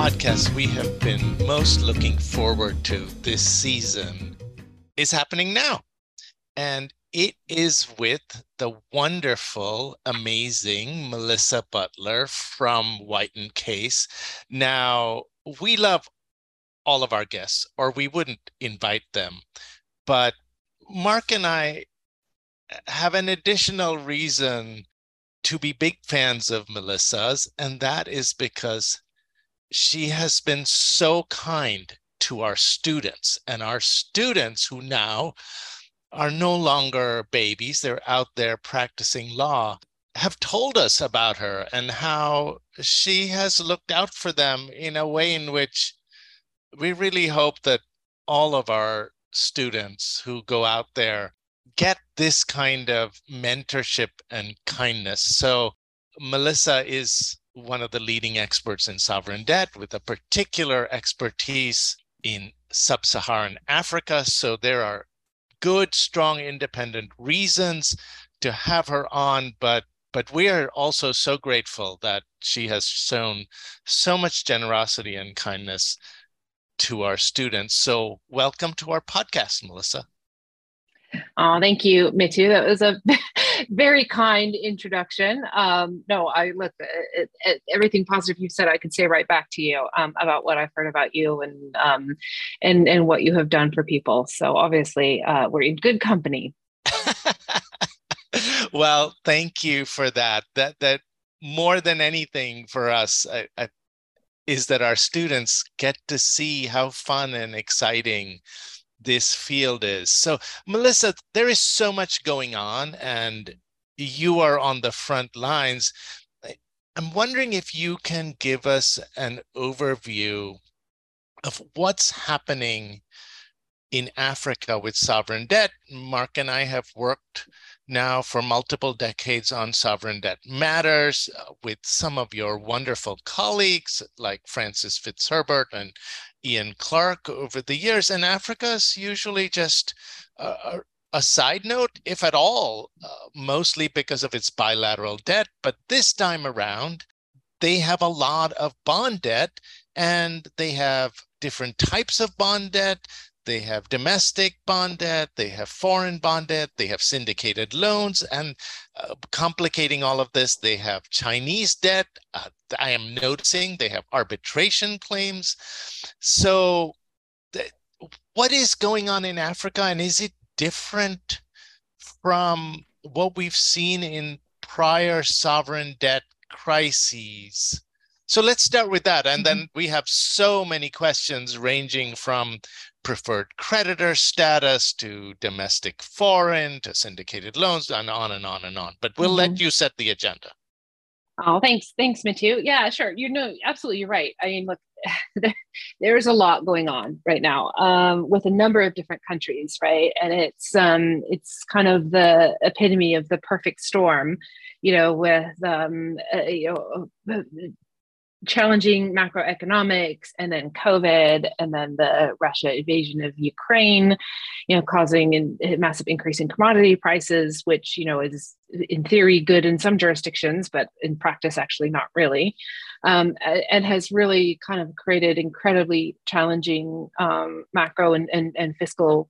podcast we have been most looking forward to this season is happening now. And it is with the wonderful, amazing Melissa Butler from White and Case. Now, we love all of our guests, or we wouldn't invite them. But Mark and I have an additional reason to be big fans of Melissa's, and that is because she has been so kind to our students and our students who now are no longer babies, they're out there practicing law, have told us about her and how she has looked out for them in a way in which we really hope that all of our students who go out there get this kind of mentorship and kindness. So, Melissa is one of the leading experts in sovereign debt with a particular expertise in sub Saharan Africa. So, there are good, strong, independent reasons to have her on, but but we are also so grateful that she has shown so much generosity and kindness to our students. So, welcome to our podcast, Melissa. Oh, thank you, Mitu. That was a very kind introduction. Um, no, I look it, it, everything positive you've said. I could say right back to you um, about what I've heard about you and um, and and what you have done for people. So obviously, uh, we're in good company. well, thank you for that. That that more than anything for us, I, I, is that our students get to see how fun and exciting this field is. So, Melissa, there is so much going on, and you are on the front lines. I'm wondering if you can give us an overview of what's happening in Africa with sovereign debt. Mark and I have worked now for multiple decades on sovereign debt matters uh, with some of your wonderful colleagues like Francis Fitzherbert and Ian Clark over the years. And Africa is usually just a, a side note, if at all, uh, mostly because of its bilateral debt. But this time around, they have a lot of bond debt and they have different types of bond debt. They have domestic bond debt, they have foreign bond debt, they have syndicated loans, and uh, complicating all of this, they have Chinese debt. Uh, I am noticing they have arbitration claims. So, th- what is going on in Africa, and is it different from what we've seen in prior sovereign debt crises? So let's start with that. And then mm-hmm. we have so many questions ranging from preferred creditor status to domestic foreign to syndicated loans and on and on and on. But we'll mm-hmm. let you set the agenda. Oh, thanks. Thanks, Mitu. Yeah, sure. You know, absolutely you're right. I mean, look, there's a lot going on right now um, with a number of different countries, right? And it's um, it's kind of the epitome of the perfect storm, you know, with um, uh, you know challenging macroeconomics and then covid and then the russia invasion of ukraine you know causing a massive increase in commodity prices which you know is in theory good in some jurisdictions but in practice actually not really. Um, and has really kind of created incredibly challenging um, macro and, and, and fiscal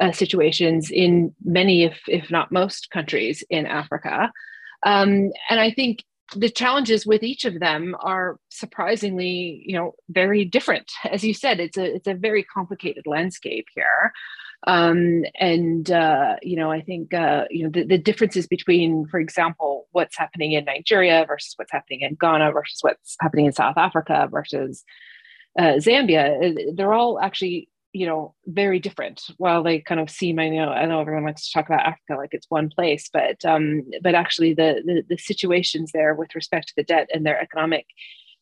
uh, situations in many if, if not most countries in africa. Um, and I think the challenges with each of them are surprisingly you know very different. As you said it's a it's a very complicated landscape here. Um, and uh, you know i think uh, you know the, the differences between for example what's happening in nigeria versus what's happening in ghana versus what's happening in south africa versus uh, zambia uh, they're all actually you know very different. While they kind of seem i know i know everyone likes to talk about africa like it's one place but um but actually the the, the situations there with respect to the debt and their economic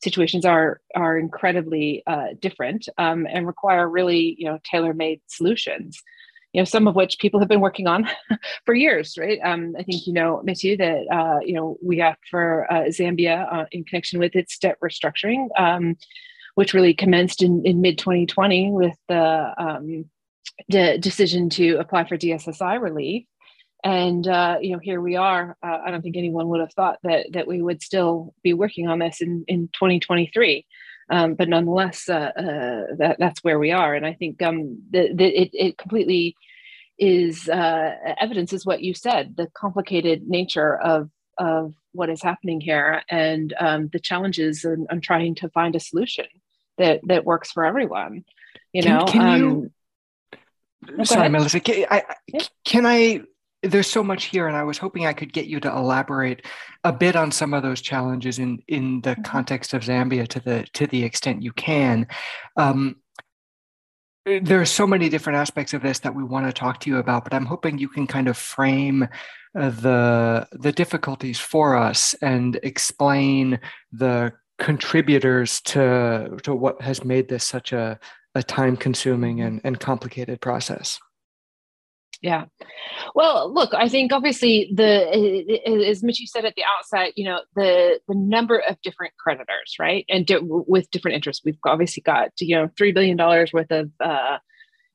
situations are are incredibly uh, different um, and require really you know tailor-made solutions you know some of which people have been working on for years right? Um, i think you know Mitu that uh, you know we have for uh, zambia uh, in connection with its debt restructuring. Um, which really commenced in, in mid 2020 with the um, decision to apply for DSSI relief. And uh, you know, here we are. Uh, I don't think anyone would have thought that that we would still be working on this in in 2023. Um, but nonetheless, uh, uh, that, that's where we are. And I think um, the, the, it, it completely is uh, evidence is what you said, the complicated nature of, of what is happening here and um, the challenges and, and trying to find a solution that, that works for everyone. You can, know, can you, um, sorry, Melissa, can I, yeah. can I there's so much here and i was hoping i could get you to elaborate a bit on some of those challenges in in the mm-hmm. context of zambia to the to the extent you can um, there are so many different aspects of this that we want to talk to you about but i'm hoping you can kind of frame uh, the the difficulties for us and explain the contributors to to what has made this such a, a time consuming and, and complicated process yeah. Well, look, I think obviously the as Mitu said at the outset, you know, the the number of different creditors, right, and di- with different interests. We've obviously got you know three billion dollars worth of uh,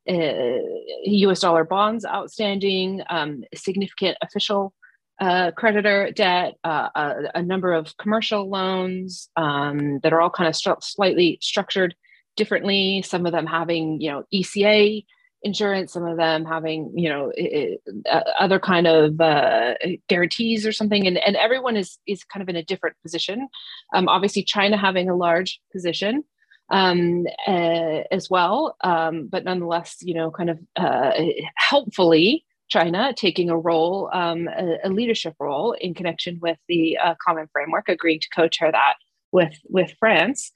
uh, U.S. dollar bonds outstanding, um, significant official uh, creditor debt, uh, a, a, number of commercial loans um, that are all kind of slightly structured differently. Some of them having you know ECA insurance some of them having you know it, uh, other kind of uh, guarantees or something and, and everyone is is kind of in a different position um, obviously china having a large position um, uh, as well um, but nonetheless you know kind of uh, helpfully china taking a role um, a, a, leadership role in connection with the uh, common framework agreeing to co-chair that with with france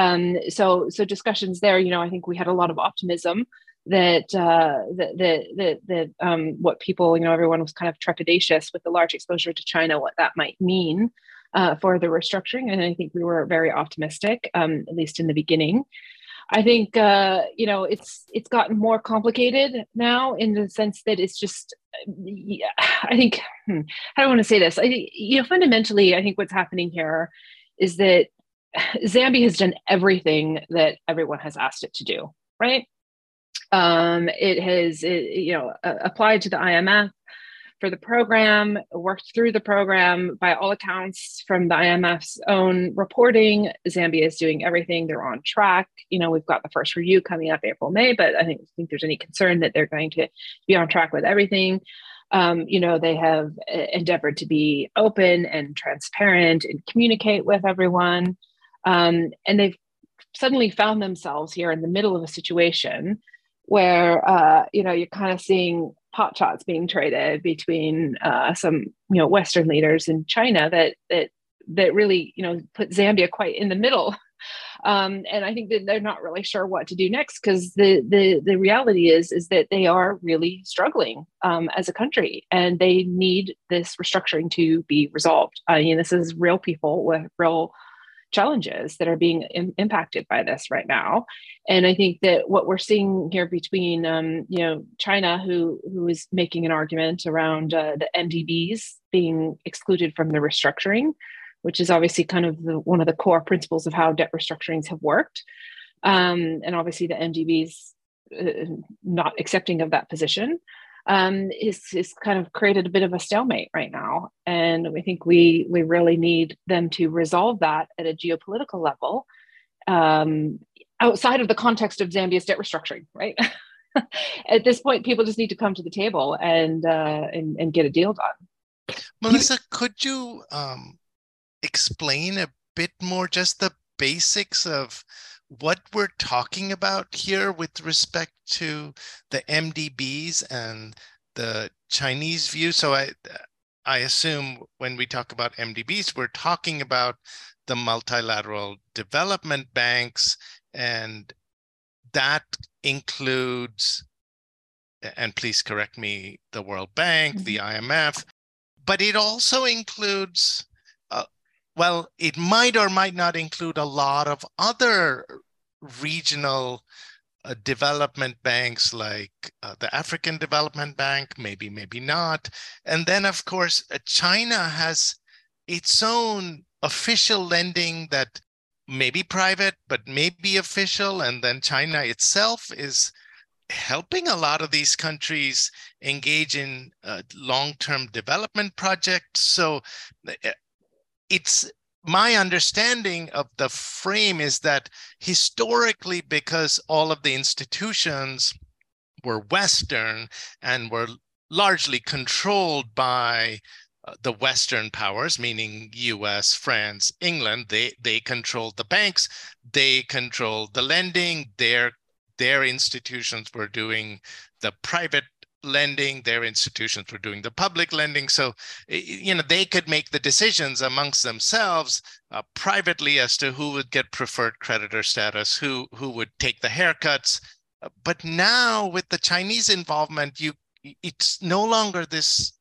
um, so so discussions there you know i think we had a lot of optimism that uh, that that that, um, what people you know everyone was kind of trepidatious with the large exposure to China, what that might mean uh, for the restructuring, and I think we were very optimistic, um, at least in the beginning. I think uh, you know it's it's gotten more complicated now in the sense that it's just I think hmm, I don't want to say this. I you know fundamentally I think what's happening here is that Zambia has done everything that everyone has asked it to do, right? Um, it has, it, you know, applied to the IMF for the program, worked through the program. By all accounts, from the IMF's own reporting, Zambia is doing everything. They're on track. You know, we've got the first review coming up April, May, but I think think there's any concern that they're going to be on track with everything. Um, you know, they have uh, endeavored to be open and transparent and communicate with everyone. Um, and they've suddenly found themselves here in the middle of a situation where uh, you know you're kind of seeing pot shots being traded between uh, some you know Western leaders in China that that that really you know put Zambia quite in the middle. Um, and I think that they're not really sure what to do next because the the the reality is is that they are really struggling um, as a country and they need this restructuring to be resolved. I mean, this is real people with real challenges that are being Im- impacted by this right now. And I think that what we're seeing here between, um, you know, China, who who is making an argument around uh, the MDBs being excluded from the restructuring, which is obviously kind of the, one of the core principles of how debt restructurings have worked, um, and obviously the MDBs uh, not accepting of that position um, is is kind of created a bit of a stalemate right now, and we think we we really need them to resolve that at a geopolitical level, um, outside of the context of Zambia's debt restructuring. Right. at this point, people just need to come to the table and uh, and, and get a deal done. Melissa, could you um, explain a bit more just the basics of what we're talking about here with respect to the MDBs and the Chinese view. So I, I assume when we talk about MDBs, we're talking about the multilateral development banks, and that includes, and please correct me, the World Bank, mm-hmm. the IMF, but it also includes well, it might or might not include a lot of other regional uh, development banks like uh, the African Development Bank, maybe, maybe not. And then, of course, uh, China has its own official lending that may be private, but may be official. And then China itself is helping a lot of these countries engage in uh, long term development projects. So uh, it's my understanding of the frame is that historically, because all of the institutions were Western and were largely controlled by uh, the Western powers, meaning US, France, England, they, they controlled the banks, they controlled the lending, their, their institutions were doing the private lending their institutions were doing the public lending. So you know they could make the decisions amongst themselves uh, privately as to who would get preferred creditor status who who would take the haircuts. Uh, but now with the chinese involvement you it's no longer this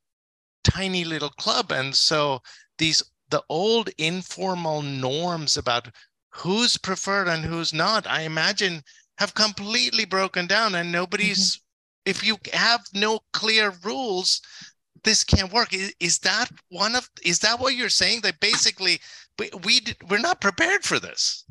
tiny little club. And so these the old informal norms about who's preferred and who's not i imagine have completely broken down and nobody's mm-hmm if you have no clear rules this can't work. Is, is that one of is that what you're saying? That basically we, we we're not prepared for this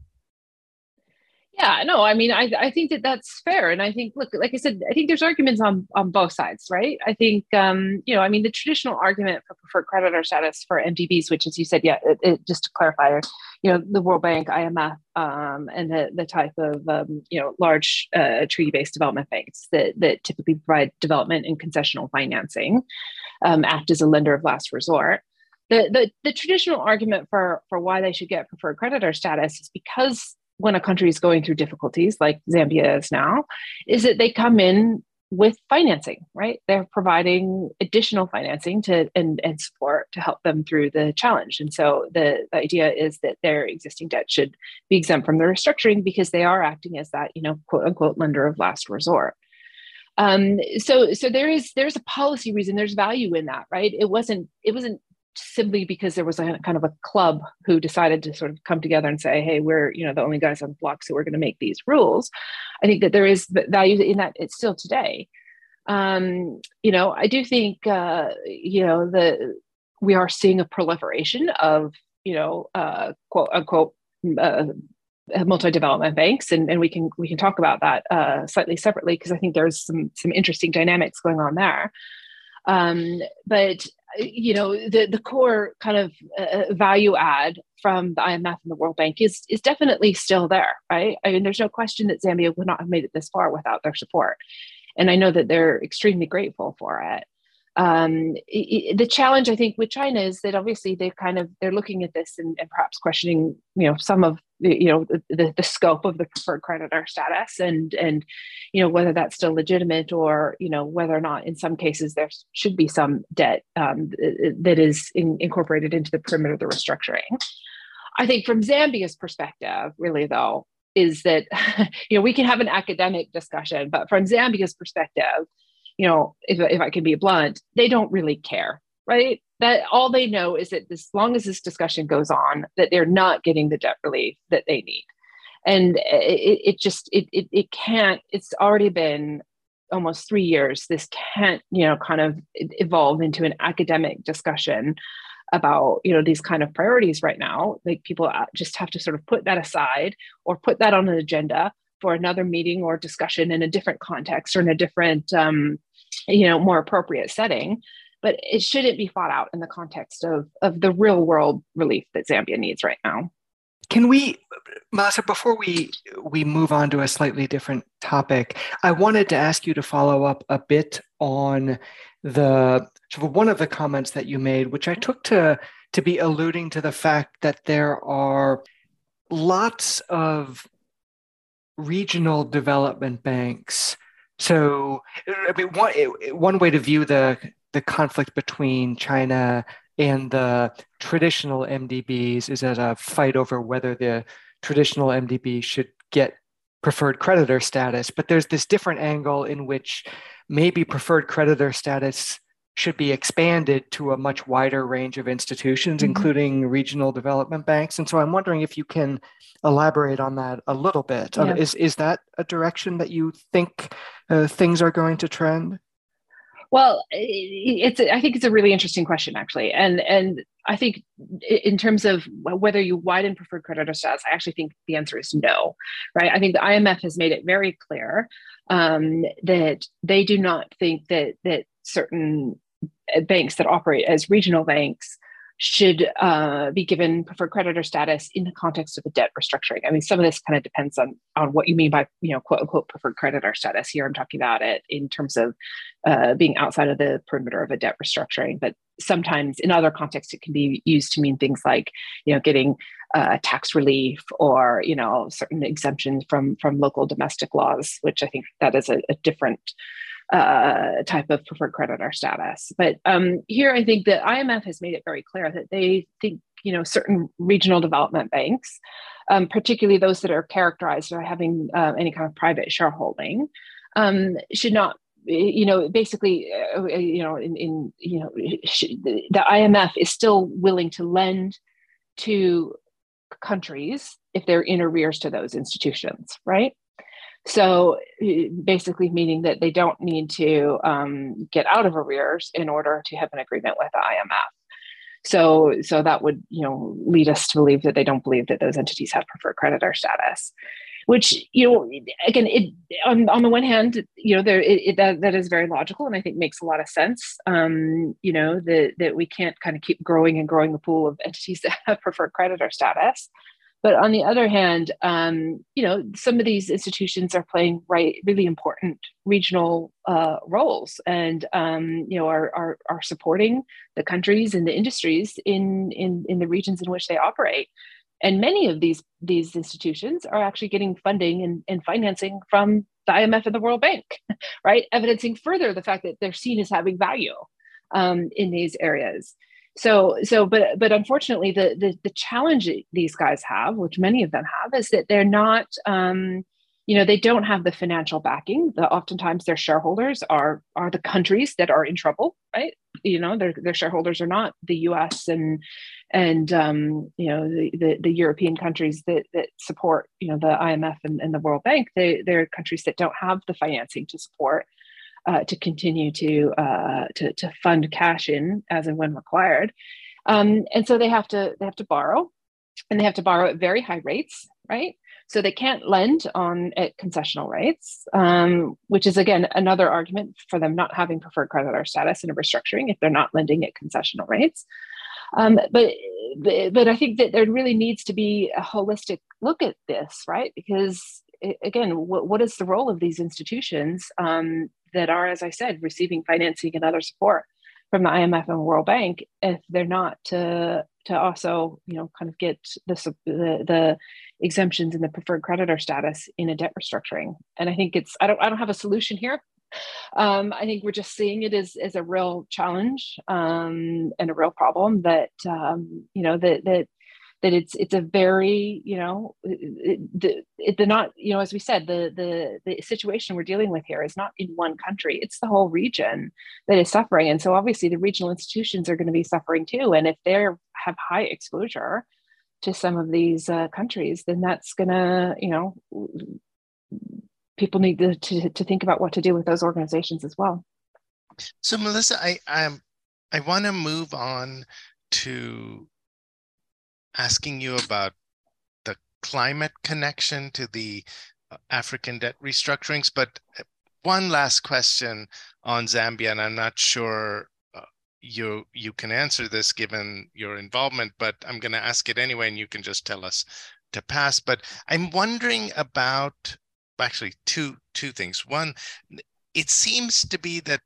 yeah no i mean I, I think that that's fair and i think look like i said i think there's arguments on on both sides right? I think um you know i mean the traditional argument for preferred creditor status for mdbs which as you said yeah it, it, just to clarify you know the world bank imf um, and the, the type of um, you know large uh, treaty-based development banks that that typically provide development and concessional financing um, act as a lender of last resort. The, the, the traditional argument for, for why they should get preferred creditor status is because when a country is going through difficulties like Zambia is now, is that they come in with financing, right? They're providing additional financing to and, and support to help them through the challenge. And so the, the idea is that their existing debt should be exempt from the restructuring because they are acting as that, you know, quote unquote lender of last resort. Um, so so there is there's a policy reason, there's value in that, right? It wasn't it wasn't simply because there was a kind of a club who decided to sort of come together and say, "Hey, we're you know the only guys on the block, so we're going to make these rules." I think that there is value in that. It's still today. Um, you know, I do think uh, you know the we are seeing a proliferation of you know uh, quote unquote. Uh, multi-development banks and, and we can we can talk about that uh, slightly separately because I think there's some some interesting dynamics going on there. Um, but you know the the core kind of uh, value add from the IMF and the World Bank is is definitely still there, right? I mean, there's no question that Zambia would not have made it this far without their support, and I know that they're extremely grateful for it um, it, the challenge I think with China is that obviously they're kind of they're looking at this and, and perhaps questioning you know some of you know the, the scope of the preferred creditor status and and you know whether that's still legitimate or you know whether or not in some cases there should be some debt um, that is in, incorporated into the perimeter of the restructuring. I think from Zambia's perspective, really though, is that you know we can have an academic discussion, but from Zambia's perspective you know, if, if I can be blunt, they don't really care, right? That all they know is that as long as this discussion goes on, that they're not getting the debt relief that they need. And it, it just, it, it, it can't, it's already been almost three years. This can't, you know, kind of evolve into an academic discussion about you know these kind of priorities right now like people just have to sort of put that aside or put that on an agenda for another meeting or discussion in a different context or in a different um, you know more appropriate setting but it shouldn't be fought out in the context of of the real world relief that zambia needs right now. Can we melissa before we we move on to a slightly different topic i wanted to ask you to follow up a bit on the one of the comments that you made which i took to to be alluding to the fact that there are lots of regional development banks. So, I mean, one one way to view the the conflict between China and the traditional MDBs is as a fight over whether the traditional MDB should get preferred creditor status. But there's this different angle in which maybe preferred creditor status should be expanded to a much wider range of institutions, mm-hmm. including regional development banks. And so I'm wondering if you can elaborate on that a little bit. Yeah. is, is that a direction that you think uh, things are going to trend? Well, it's I think it's a really interesting question actually, and and I think in terms of whether you widen preferred creditor status, I actually think the answer is no, right? I think the IMF has made it very clear um, that they do not think that that certain banks that operate as regional banks should uh, be given preferred creditor status in the context of a debt restructuring. I mean, some of this kind of depends on on what you mean by you know quote unquote preferred creditor status. Here, I'm talking about it in terms of uh, being outside of the perimeter of a debt restructuring, but sometimes in other contexts it can be used to mean things like you know getting uh, tax relief or you know certain exemptions from from local domestic laws, which I think that is a, a different uh, type of preferred creditor status. But um, here, I think the IMF has made it very clear that they think you know certain regional development banks, um, particularly those that are characterized by having uh, any kind of private shareholding, um, should not. You know, basically, uh, you know, in, in you know, the, the IMF is still willing to lend to countries if they're in arrears to those institutions, right? So basically, meaning that they don't need to um, get out of arrears in order to have an agreement with the IMF. So, so that would you know lead us to believe that they don't believe that those entities have preferred creditor status, which you know again, it on, on the one hand, you know there it, it, that that is very logical and I think makes a lot of sense. Um, you know that that we can't kind of keep growing and growing the pool of entities that have preferred creditor status. But on the other hand, um, you know, some of these institutions are playing right really important regional uh, roles, and um, you know, are, are are supporting the countries and the industries in in in the regions in which they operate. And many of these these institutions are actually getting funding and, and financing from the IMF and the World Bank, right? Evidencing further the fact that they're seen as having value um, in these areas so so but but unfortunately the, the the challenge these guys have which many of them have is that they're not um you know they don't have the financial backing. The oftentimes their shareholders are are the countries that are in trouble right? You know their, their shareholders are not the us and and um, you know the, the, the european countries that that support you know the imf and, and the world bank. They they're countries that don't have the financing to support uh, to continue to, uh, to to fund cash in as and when required, um, and so they have to they have to borrow, and they have to borrow at very high rates, right? So they can't lend on at concessional rates, um, which is again another argument for them not having preferred creditor status in a restructuring if they're not lending at concessional rates. Um, but but I think that there really needs to be a holistic look at this, right? Because again, what, what is the role of these institutions um, that are, as I said, receiving financing and other support from the IMF and World Bank if they're not to to also you know kind of get the the, the exemptions and the preferred creditor status in a debt restructuring. And I think it's I don't I don't have a solution here. Um, I think we're just seeing it as, as a real challenge um, and a real problem that um, you know that that that it's it's a very you know the the not you know as we said the the the situation we're dealing with here is not in one country. It's the whole region that is suffering. And so obviously the regional institutions are going to be suffering too. And if they have high exposure to some of these uh, countries then that's going to you know people need to, to to think about what to do with those organizations as well. So melissa i i'm i want to move on to asking you about the climate connection to the uh, African debt restructurings. But uh, one last question on Zambia, and I'm not sure uh, you you can answer this given your involvement, but I'm going to ask it anyway, and you can just tell us to pass. But I'm wondering about actually two two things. One, it seems to be that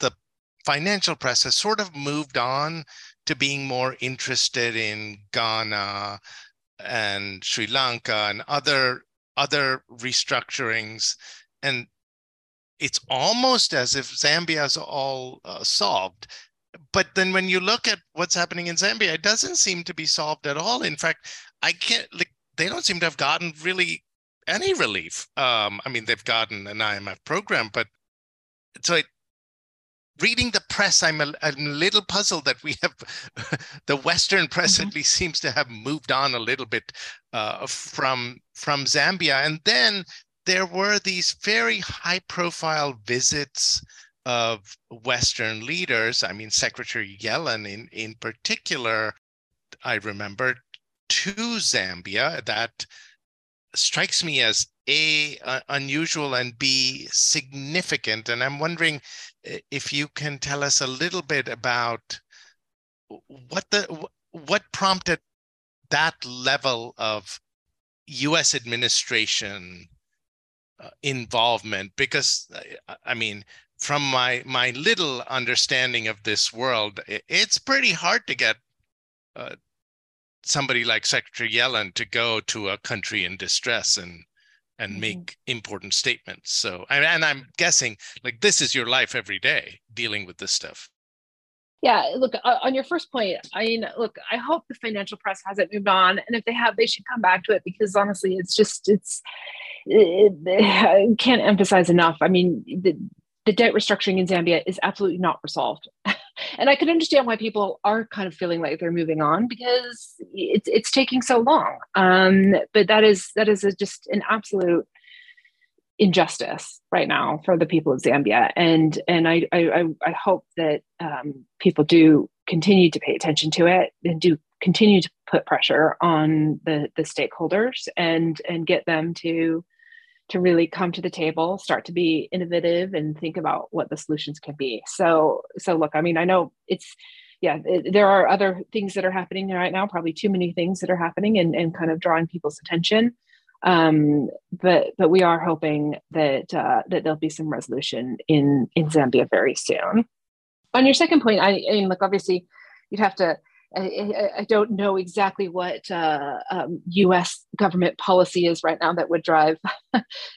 the financial press has sort of moved on to being more interested in Ghana and Sri Lanka and other other restructurings. And it's almost as if Zambia is all uh, solved. But then when you look at what's happening in Zambia it doesn't seem to be solved at all. In fact I can't like they don't seem to have gotten really any relief. Um, I mean they've gotten an IMF program but so it reading the press, I'm a, a, little puzzled that we have the Western press mm-hmm. at least seems to have moved on a little bit uh, from from Zambia, and then there were these very high-profile visits of Western leaders. I mean, Secretary Yellen in in particular, I remember to Zambia that strikes me as a uh, unusual and b significant and i'm wondering if you can tell us a little bit about what the what prompted that level of U.S. administration uh, involvement? Because I mean, from my my little understanding of this world, it's pretty hard to get uh, somebody like Secretary Yellen to go to a country in distress and and mm-hmm. make important statements. So, and, and I'm guessing like this is your life every day dealing with this stuff. Yeah, look uh, on your first point. I mean, look, I hope the financial press hasn't moved on, and if they have, they should come back to it because honestly, it's just it's. It, I can't emphasize enough. I mean, the, the debt restructuring in Zambia is absolutely not resolved. and I can understand why people are kind of feeling like they're moving on because it's it's taking so long. Um, but that is that is a, just an absolute injustice right now for the people of Zambia, and and I I, I hope that um, people do continue to pay attention to it and do continue to put pressure on the the stakeholders and and get them to to really come to the table start to be innovative and think about what the solutions can be. So so look i mean i know it's yeah it, there are other things that are happening right now probably too many things that are happening and, and kind of drawing people's attention. Um, but but we are hoping that uh, that there'll be some resolution in in zambia very soon. On your second point i, I mean look obviously you'd have to I, I, don't know exactly what uh, um, U.S. government policy is right now that would drive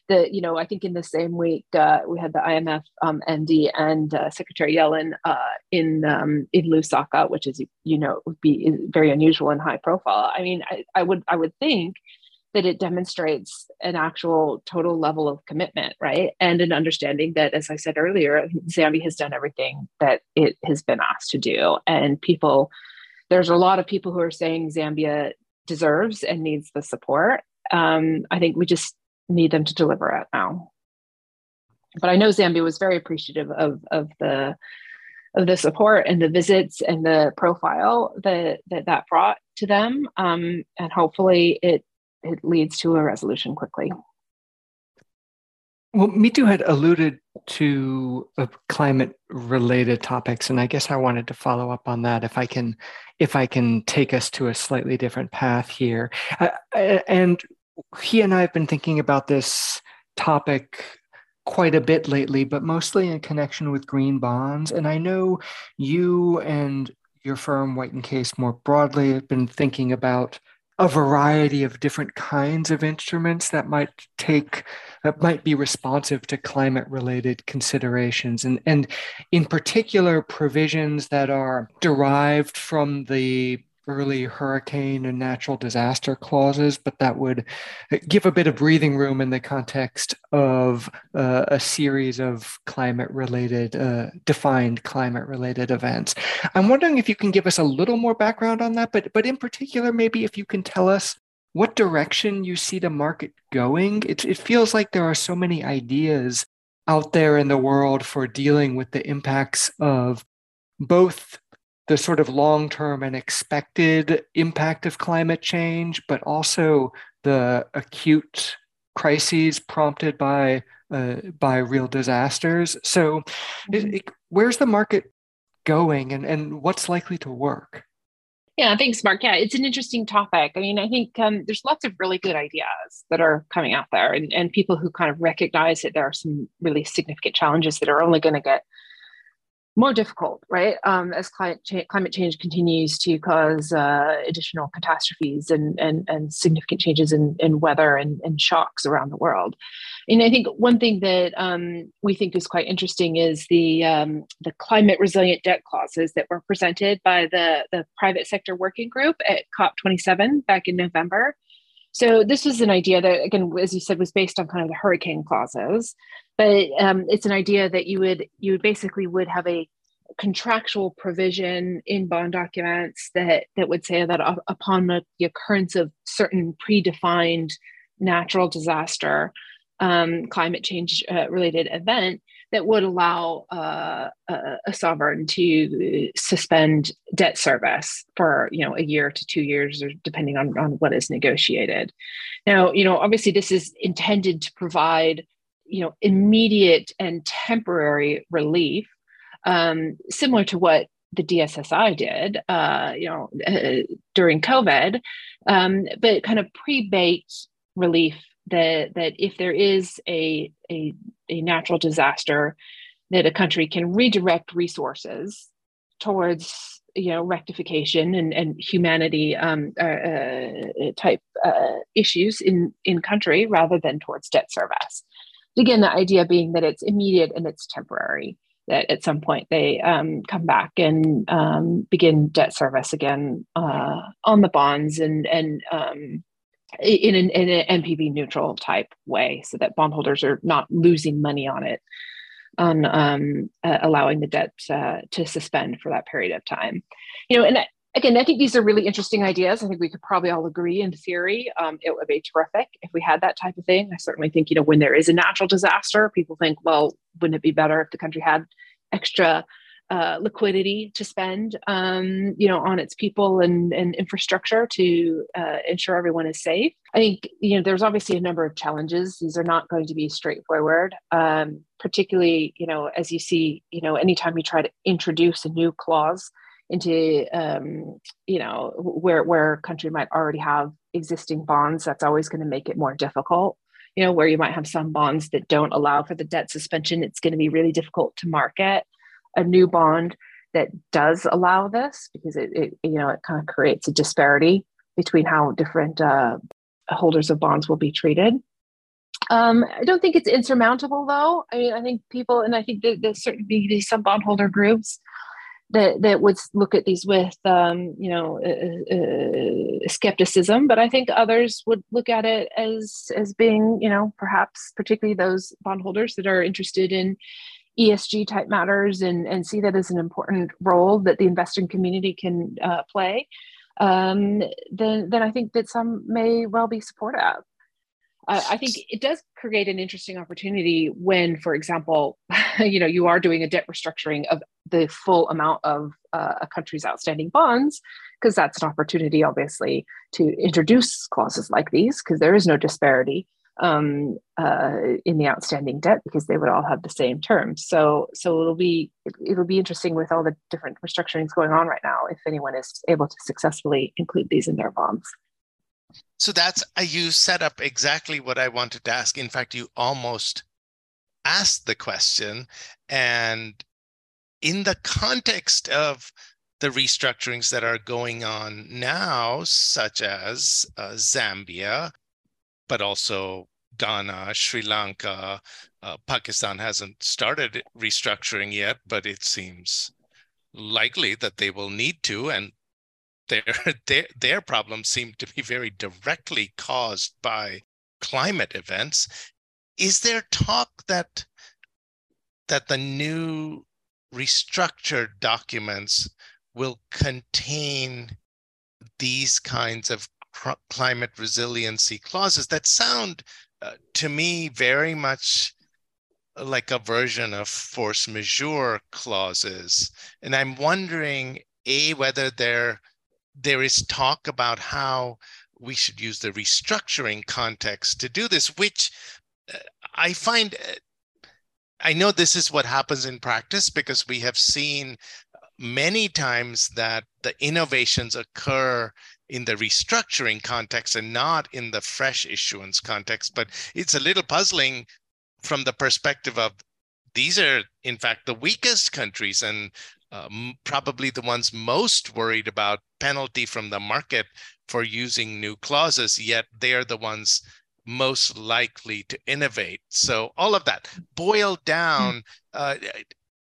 the. You know, I think in the same week uh, we had the IMF um, and uh, Secretary Yellen uh, in um, in Lusaka, which is you know would be very unusual and high profile. I mean, I, I would I would think that it demonstrates an actual total level of commitment, right? And an understanding that, as I said earlier, Zambia has done everything that it has been asked to do, and people there's a lot of people who are saying Zambia deserves and needs the support. Um, I think we just need them to deliver it now. But I know Zambia was very appreciative of of the of the support and the visits and the profile that that, that brought to them, um, and hopefully it it leads to a resolution quickly. Well, Mitu had alluded to uh, climate related topics, and I guess I wanted to follow up on that. If I can, if I can take us to a slightly different path here, uh, and he and I have been thinking about this topic quite a bit lately, but mostly in connection with green bonds. And I know you and your firm, White and Case, more broadly, have been thinking about a variety of different kinds of instruments that might take that might be responsive to climate related considerations. And and in particular provisions that are derived from the early hurricane and natural disaster clauses, but that would give a bit of breathing room in the context of uh, a series of climate related, uh, defined climate related events. I'm wondering if you can give us a little more background on that, but, but in particular, maybe if you can tell us what direction you see the market going. It, it feels like there are so many ideas out there in the world for dealing with the impacts of both the sort of long term and expected impact of climate change, but also the acute crises prompted by uh, by real disasters. So, mm-hmm. it, it, where's the market going, and and what's likely to work? Yeah, thanks, Mark. Yeah, it's an interesting topic. I mean, I think um, there's lots of really good ideas that are coming out there, and, and people who kind of recognize that there are some really significant challenges that are only going to get more difficult, right? Um, as climate change, climate change continues to cause uh, additional catastrophes and, and, and significant changes in, in weather and, and shocks around the world. And I think one thing that um, we think is quite interesting is the um, the climate resilient debt clauses that were presented by the, the private sector working group at COP27 back in November. So this was an idea that, again, as you said, was based on kind of the hurricane clauses, but um, it's an idea that you would you would basically would have a contractual provision in bond documents that that would say that upon the, occurrence of certain predefined natural disaster, um, climate change uh, related event, that would allow uh, a, sovereign to suspend debt service for you know a year to two years or depending on, on what is negotiated. Now you know obviously this is intended to provide you know immediate and temporary relief um, similar to what the DSSI did, uh, you know, uh, during COVID, um, but kind of pre-baked relief that that if there is a, a, a natural disaster, that a country can redirect resources towards you know rectification and, and humanity um, uh, uh, type uh, issues in in country rather than towards debt service. Again the idea being that it's immediate and it's temporary that at some point they um, come back and um, begin debt service again uh, on the bonds and and um, in an, in an NPV neutral type way, so that bondholders are not losing money on it, on um, uh, allowing the debt uh, to suspend for that period of time. You know, and again, I think these are really interesting ideas. I think we could probably all agree in theory um, it would be terrific if we had that type of thing. I certainly think, you know, when there is a natural disaster, people think, well, wouldn't it be better if the country had extra uh, liquidity to spend, um, you know, on its people and, and infrastructure to uh, ensure everyone is safe. I think, you know, there's obviously a number of challenges. These are not going to be straightforward, um, particularly, you know, as you see, you know, anytime you try to introduce a new clause into, um, you know, where where a country might already have existing bonds, that's always going to make it more difficult you know, where you might have some bonds that don't allow for the debt suspension, it's going to be really difficult to market a new bond that does allow this because it, it you know it kind of creates a disparity between how different uh, holders of bonds will be treated. Um, I don't think it's insurmountable, though. I mean, I think people, and I think that there's certainly some bondholder groups that that would look at these with, um, you know, uh, uh, skepticism. But I think others would look at it as as being, you know, perhaps particularly those bondholders that are interested in ESG type matters and, and see that as an important role that the investing community can uh, play, um, then, then I think that some may well be supportive. Uh, I think it does create an interesting opportunity when, for example, you know, you are doing a debt restructuring of the full amount of uh, a country's outstanding bonds, because that's an opportunity, obviously, to introduce clauses like these, because there is no disparity um, uh, in the outstanding debt because they would all have the same terms. So, so it'll be it'll be interesting with all the different restructurings going on right now if anyone is able to successfully include these in their bonds. So that's uh, you set up exactly what I wanted to ask. In fact, you almost asked the question, and in the context of the restructurings that are going on now, such as uh, Zambia, but also Ghana, Sri Lanka, uh, Pakistan hasn't started restructuring yet, but it seems likely that they will need to, and their their their problems seem to be very directly caused by climate events. Is there talk that that the new restructured documents will contain these kinds of climate resiliency clauses that sound uh, to me very much like a version of force majeure clauses. And i'm wondering a whether there there is talk about how we should use the restructuring context to do this which uh, i find uh, i know this is what happens in practice because we have seen many times that the innovations occur in the restructuring context and not in the fresh issuance context. But it's a little puzzling from the perspective of these are, in fact, the weakest countries and um, probably the ones most worried about penalty from the market for using new clauses, yet they're the ones most likely to innovate. So all of that boiled down, uh,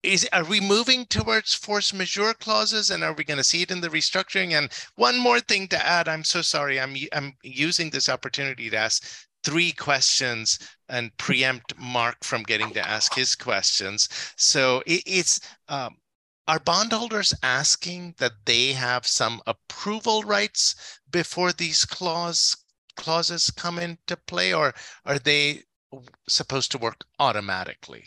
is are we moving towards force majeure clauses and are we going to see it in the restructuring? And one more thing to add i'm so sorry i'm i'm using this opportunity to ask three questions and preempt mark from getting to ask his questions. So it, it's um, are bondholders asking that they have some approval rights before these clause clauses come into play or are they supposed to work automatically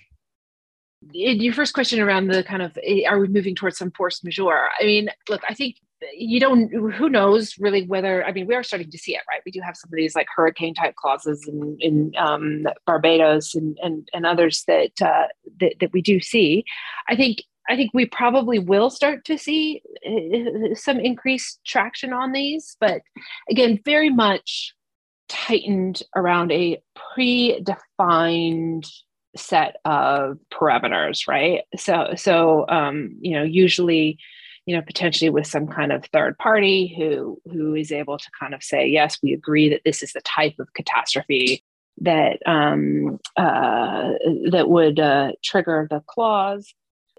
your first question around the kind of eh, are we moving towards some force majeure? I mean, look, I think you don't who knows really whether i mean we are starting to see it right we do have some of these like hurricane type clauses in, in um, barbados and, and and others that, uh, that that we do see i think I think we probably will start to see uh, some increased traction on these, but again, very much tightened around a predefined set of parameters, right? So, so um, you know, usually, you know, potentially with some kind of third party who who is able to kind of say, yes, we agree that this is the type of catastrophe that um, uh, that would uh, trigger the clause.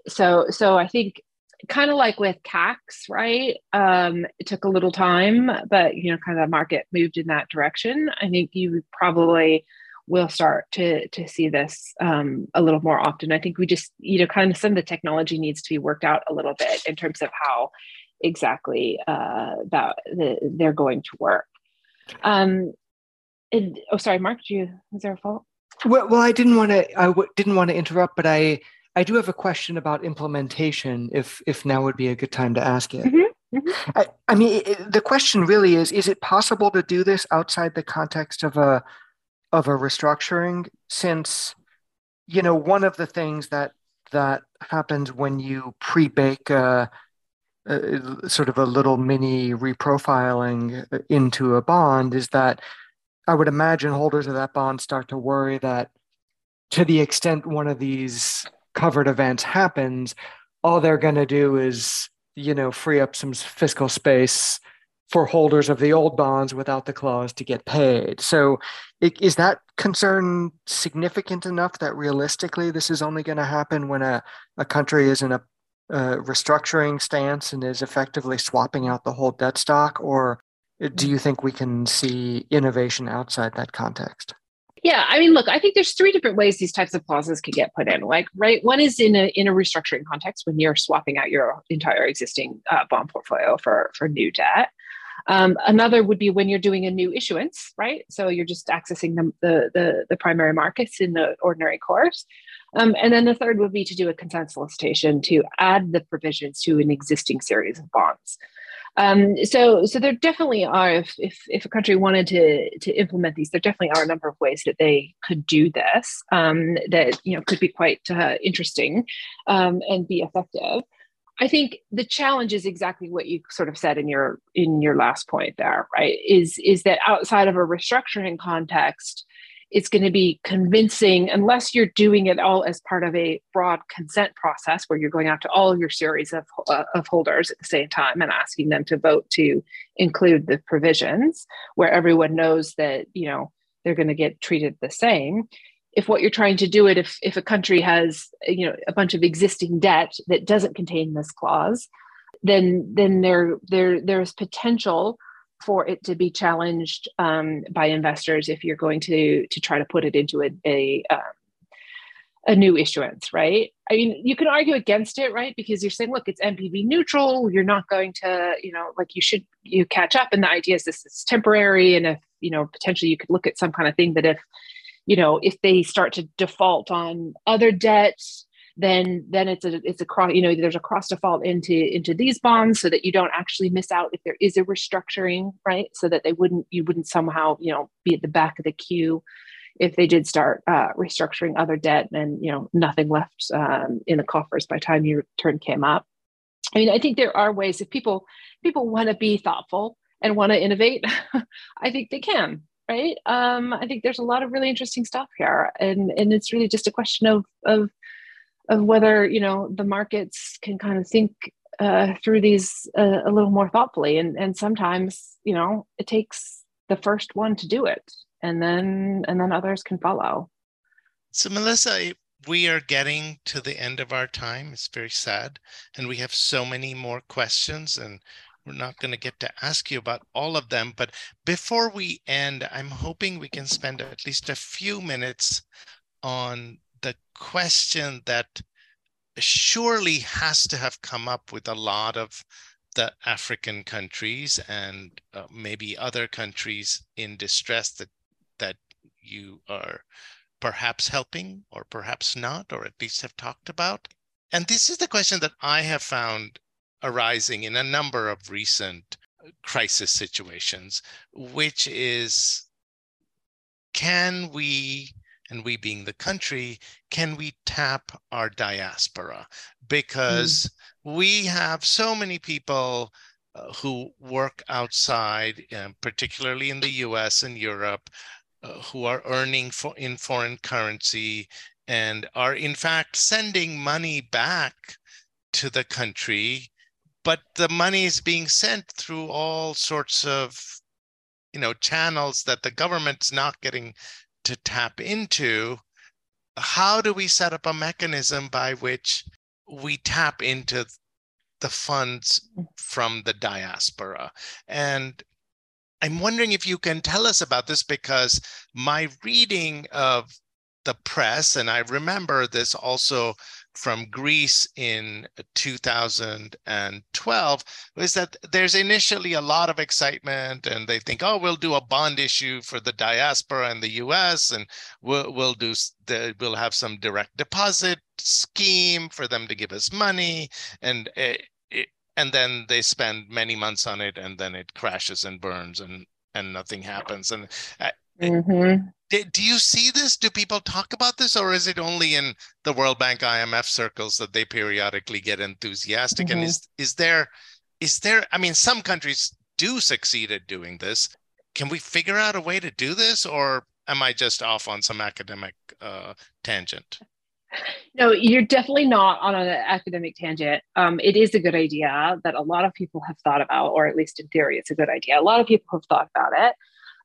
So, so I think kind of like with CACs, right? Um, it took a little time, but you know, kind of the market moved in that direction. I think you probably will start to to see this um, a little more often. I think we just, you know, kind of some of the technology needs to be worked out a little bit in terms of how exactly uh, that the, they're going to work. Um, and, oh, sorry, Mark. Do you was there a fault? Well, well, I didn't want to. I w- didn't want to interrupt, but I I do have a question about implementation. If if now would be a good time to ask it. Mm-hmm. Mm-hmm. I, I mean, the question really is: Is it possible to do this outside the context of a of a restructuring? Since you know, one of the things that that happens when you pre-bake a, a, sort of a little mini reprofiling into a bond is that I would imagine holders of that bond start to worry that to the extent one of these covered events happens, all they're going to do is, you know, free up some fiscal space for holders of the old bonds without the clause to get paid. So, is that concern significant enough that realistically this is only going to happen when a, a country is in a, a restructuring stance and is effectively swapping out the whole debt stock? Or do you think we can see innovation outside that context? Yeah, I mean, look, I think there's three different ways these types of clauses could get put in. Like, right, one is in a in a restructuring context when you're swapping out your entire existing uh, bond portfolio for for new debt. Um, another would be when you're doing a new issuance, right? So you're just accessing the the the, the primary markets in the ordinary course. Um, and then the third would be to do a consent solicitation to add the provisions to an existing series of bonds. Um, so, so there definitely are. If, if, if a country wanted to to implement these, there definitely are a number of ways that they could do this. Um, that you know could be quite uh, interesting um, and be effective. I think the challenge is exactly what you sort of said in your in your last point there, right? Is is that outside of a restructuring context, it's going to be convincing unless you're doing it all as part of a broad consent process where you're going out to all your series of, uh, of holders at the same time and asking them to vote to include the provisions where everyone knows that you know they're going to get treated the same if what you're trying to do it if if a country has you know a bunch of existing debt that doesn't contain this clause then then there there there's potential for it to be challenged um, by investors if you're going to to try to put it into a a, um, a new issuance, right? I mean, you can argue against it, right? Because you're saying, look, it's NPV neutral. You're not going to, you know, like you should you catch up. And the idea is this is temporary, and if you know potentially you could look at some kind of thing that if you know if they start to default on other debts then then it's a it's a cross you know there's a cross default into into these bonds so that you don't actually miss out if there is a restructuring right? So that they wouldn't you wouldn't somehow you know be at the back of the queue if they did start uh, restructuring other debt and you know nothing left um, in the coffers by the time your turn came up. I mean i think there are ways if people people want to be thoughtful and want to innovate i think they can right? Um, i think there's a lot of really interesting stuff here and and it's really just a question of of of whether you know the markets can kind of think uh, through these uh, a little more thoughtfully. And and sometimes you know it takes the first one to do it and then and then others can follow. So melissa we are getting to the end of our time. It's very sad and we have so many more questions and we're not going to get to ask you about all of them but before we end i'm hoping we can spend at least a few minutes on the question that surely has to have come up with a lot of the African countries and uh, maybe other countries in distress that that you are perhaps helping or perhaps not or at least have talked about. And this is the question that i have found arising in a number of recent crisis situations which is can we and we being the country, can we tap our diaspora? Because mm. we have so many people uh, who work outside, um, particularly in the US and Europe, uh, who are earning for, in foreign currency and are in fact sending money back to the country but the money is being sent through all sorts of you know channels that the government's not getting to tap into. How do we set up a mechanism by which we tap into the funds from the diaspora? And I'm wondering if you can tell us about this because my reading of the press, and I remember this also from Greece in 2012, was that there's initially a lot of excitement and they think, oh, we'll do a bond issue for the diaspora in the US and we'll, we'll do, the, we'll have some direct deposit scheme for them to give us money. And it, and then they spend many months on it and then it crashes and burns and and nothing happens and uh, mm-hmm. do, do you see this do people talk about this or is it only in the world bank imf circles that they periodically get enthusiastic mm-hmm. and is is there is there i mean some countries do succeed at doing this can we figure out a way to do this or am i just off on some academic uh, tangent no, you're definitely not on an academic tangent. Um, it is a good idea that a lot of people have thought about, or at least in theory, it's a good idea. A lot of people have thought about it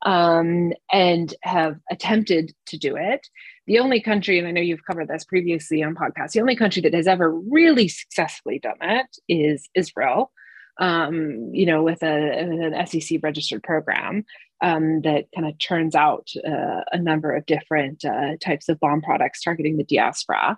um, and have attempted to do it. The only country, and I know you've covered this previously on podcasts, the only country that has ever really successfully done it is Israel. Um, you know, with, a, with an SEC registered program um, that kind of churns out uh, a number of different uh, types of bond products targeting the diaspora.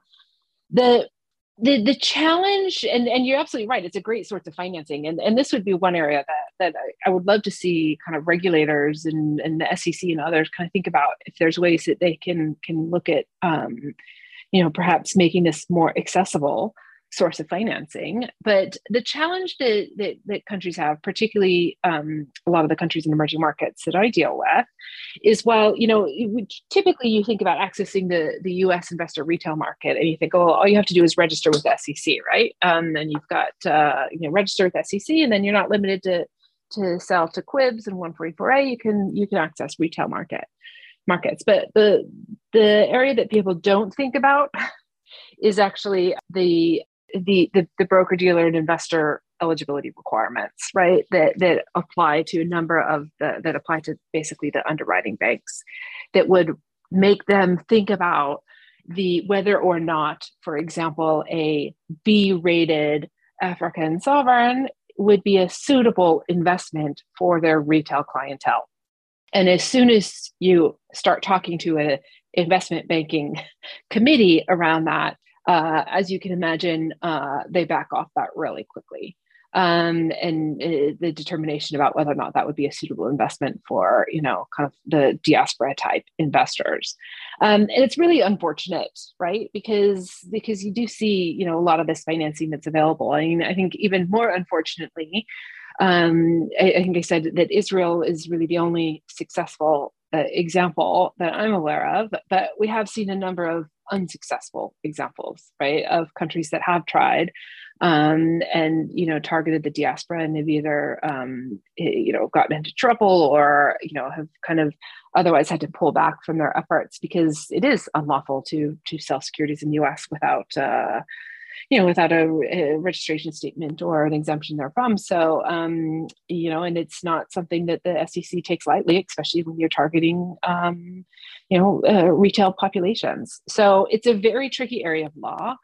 The the the challenge and and you're absolutely right it's a great source of financing and and this would be one area that that I would love to see kind of regulators and and the SEC and others kind of think about if there's ways that they can can look at um, you know perhaps making this more accessible source of financing. But the challenge that, that, that countries have, particularly um, a lot of the countries in emerging markets that I deal with, is while, you know, typically you think about accessing the, the US investor retail market and you think, oh, all you have to do is register with SEC, right? Um, and you've got, uh, you know, register with SEC and then you're not limited to, to sell to QIBs and 144A, you can, you can access retail market markets. But the, the area that people don't think about is actually the the, the, the broker dealer and investor eligibility requirements, right? That that apply to a number of the that apply to basically the underwriting banks that would make them think about the whether or not, for example, a B-rated African sovereign would be a suitable investment for their retail clientele. And as soon as you start talking to an investment banking committee around that, uh, as you can imagine, uh, they back off that really quickly. Um, and uh, the determination about whether or not that would be a suitable investment for, you know, kind of the diaspora type investors. Um, and it's really unfortunate, right? Because because you do see, you know, a lot of this financing that's available. I mean, I think even more unfortunately, um, I, I, think I said that Israel is really the only successful uh, example that I'm aware of, but we have seen a number of unsuccessful examples, right, of countries that have tried um, and you know targeted the diaspora and have either um, you know gotten into trouble or you know have kind of otherwise had to pull back from their efforts because it is unlawful to to sell securities in the U.S. without uh, you know, without a, a, registration statement or an exemption therefrom. So, um, you know, and it's not something that the SEC takes lightly, especially when you're targeting, um, you know, uh, retail populations. So it's a very tricky area of law,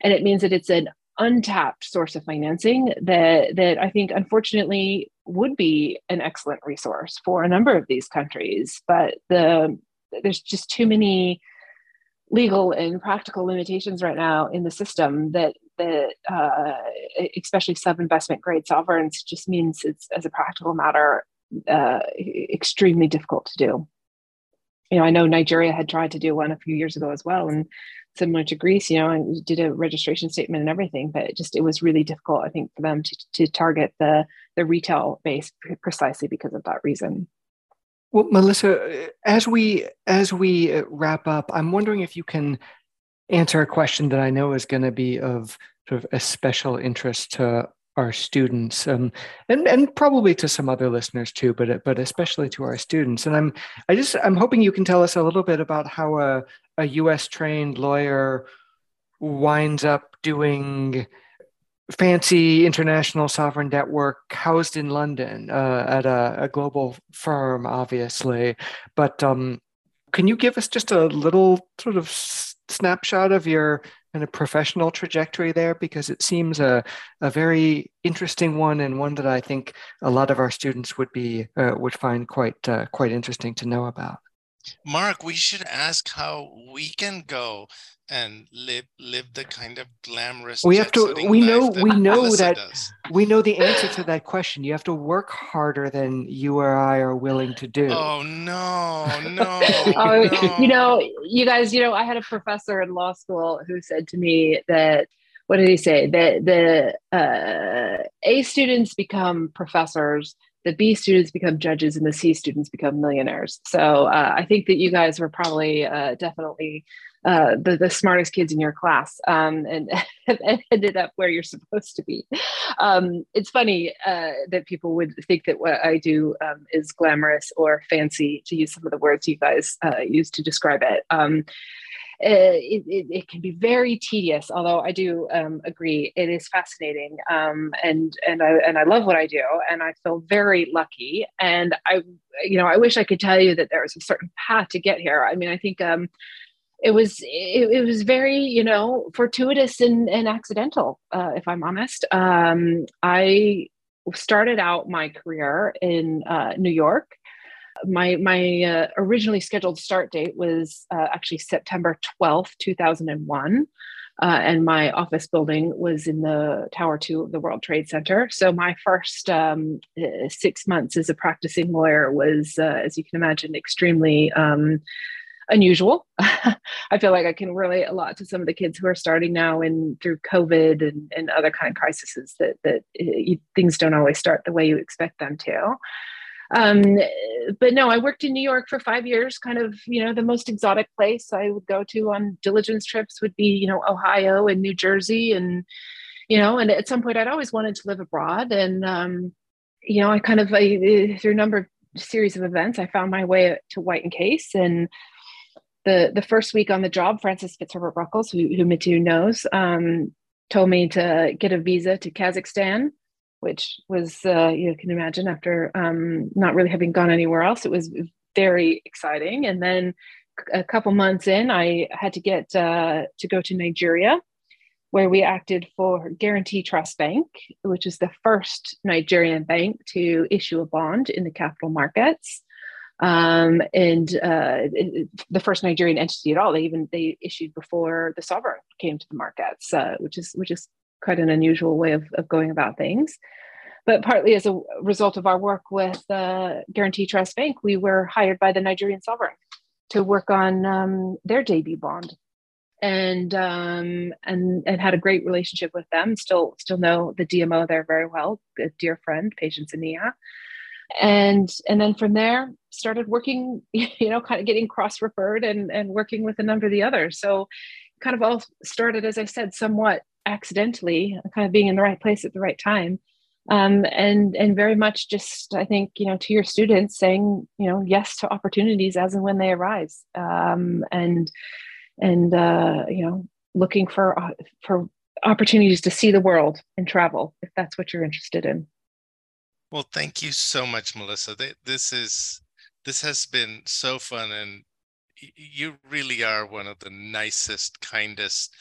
and it means that it's an untapped source of financing that that I think, unfortunately, would be an excellent resource for a number of these countries, but the there's just too many legal and practical limitations right now in the system that that uh, especially sub investment grade sovereigns just means it's as a practical matter uh, extremely difficult to do. You know, I know Nigeria had tried to do one a few years ago as well, and similar to Greece, you know, and did a registration statement and everything, but it just it was really difficult, I think, for them to to target the the retail base precisely because of that reason. Well, Melissa, as we as we wrap up, I'm wondering if you can answer a question that I know is going to be of sort of a special interest to our students, um, and and probably to some other listeners too, but but especially to our students. And I'm I just I'm hoping you can tell us a little bit about how a a U.S. trained lawyer winds up doing fancy international sovereign debt work housed in London uh, at a, a, global firm, obviously. But um, can you give us just a little sort of snapshot of your kind of professional trajectory there? Because it seems a, a very interesting one and one that I think a lot of our students would be uh, would find quite uh, quite interesting to know about. Mark, we should ask how we can go and live live the kind of glamorous we have to we know we know Melissa that does. we know the answer to that question you have to work harder than you or i are willing to do oh no no, oh, no. you know you guys you know i had a professor in law school who said to me that what did he say that the uh, a students become professors the B students become judges and the C students become millionaires. So uh, I think that you guys were probably uh, definitely uh, the, the smartest kids in your class um, and, ended up where you're supposed to be. Um, it's funny uh, that people would think that what I do um, is glamorous or fancy, to use some of the words you guys uh, use to describe it. Uh, it, it, it, can be very tedious, although I do um, agree it is fascinating, um, and and I and I love what I do, and I feel very lucky. And I, you know, I wish I could tell you that there was a certain path to get here. I mean, I think um, it was it, it, was very you know fortuitous and, and accidental uh, if i'm honest um, i started out my career in uh, new york my my uh, originally scheduled start date was uh, actually september 12th 2001 uh, and my office building was in the tower two of the world trade center so my first um, uh, six months as a practicing lawyer was as you can imagine extremely um, unusual. I feel like I can relate a lot to some of the kids who are starting now and through COVID and, and other kind of crises that that eh, you, things don't always start the way you expect them to. Um, but no, I worked in New York for five years. Kind of, you know, the most exotic place I would go to on diligence trips would be, you know, Ohio and New Jersey, and you know, and at some point I'd always wanted to live abroad, and um, you know, I kind of I, through a number of series of events, I found my way to White and Case and the the first week on the job, Francis Fitzherbert Brockholes, who, who Mitu knows, um, told me to get a visa to Kazakhstan, which was uh, you can imagine after um, not really having gone anywhere else, it was very exciting. And then a couple months in, I had to get uh, to go to Nigeria, where we acted for Guaranty Trust Bank, which is the first Nigerian bank to issue a bond in the capital markets um, and uh, the first Nigerian entity at all. They even they issued before the sovereign came to the markets, uh, which is which is quite an unusual way of, of going about things. But partly as a result of our work with uh, Guaranty Trust Bank, we were hired by the Nigerian sovereign to work on um, their debut bond, and um, and and had a great relationship with them. Still still know the DMO there very well, a dear friend, Patience Oniha and and then from there started working you know kind of getting cross referred and and working with a number of the others so kind of all started as i said somewhat accidentally kind of being in the right place at the right time. Um, and and very much just i think you know to your students saying you know yes to opportunities as and when they arise. Um, and and uh, you know looking for uh, for opportunities to see the world and travel if that's what you're interested in. Well, thank you so much, Melissa. This is this has been so fun, and you really are one of the nicest, kindest,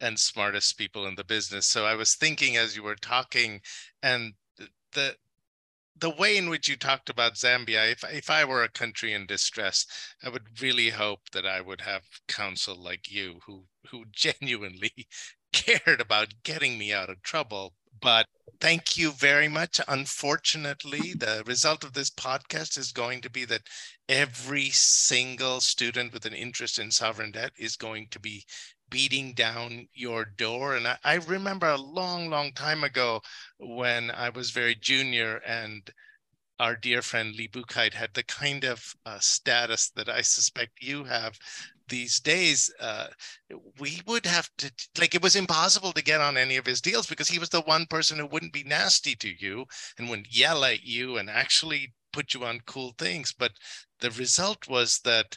and smartest people in the business. So I was thinking as you were talking, and the the way in which you talked about Zambia, if if I were a country in distress, I would really hope that I would have counsel like you, who who genuinely cared about getting me out of trouble. But thank you very much. Unfortunately, the result of this podcast is going to be that every single student with an interest in sovereign debt is going to be beating down your door. And I, I remember a long, long time ago when I was very junior and our dear friend Lee Buchheit had the kind of uh, status that I suspect you have these days, uh, we would have to, like, it was impossible to get on any of his deals because he was the one person who wouldn't be nasty to you and wouldn't yell at you and actually put you on cool things. But the result was that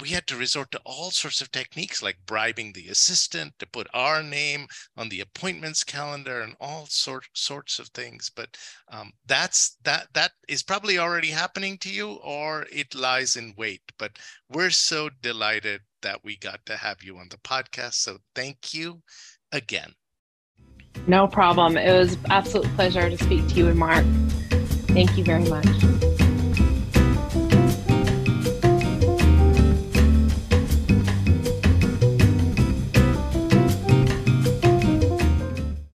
we had to resort to all sorts of techniques like bribing the assistant to put our name on the appointments calendar and all sort, sorts of things. But um, that's that that is probably already happening to you or it lies in wait. But we're so delighted that we got to have you on the podcast so thank you again. No problem. It was absolute pleasure to speak to you and mark. Thank you very much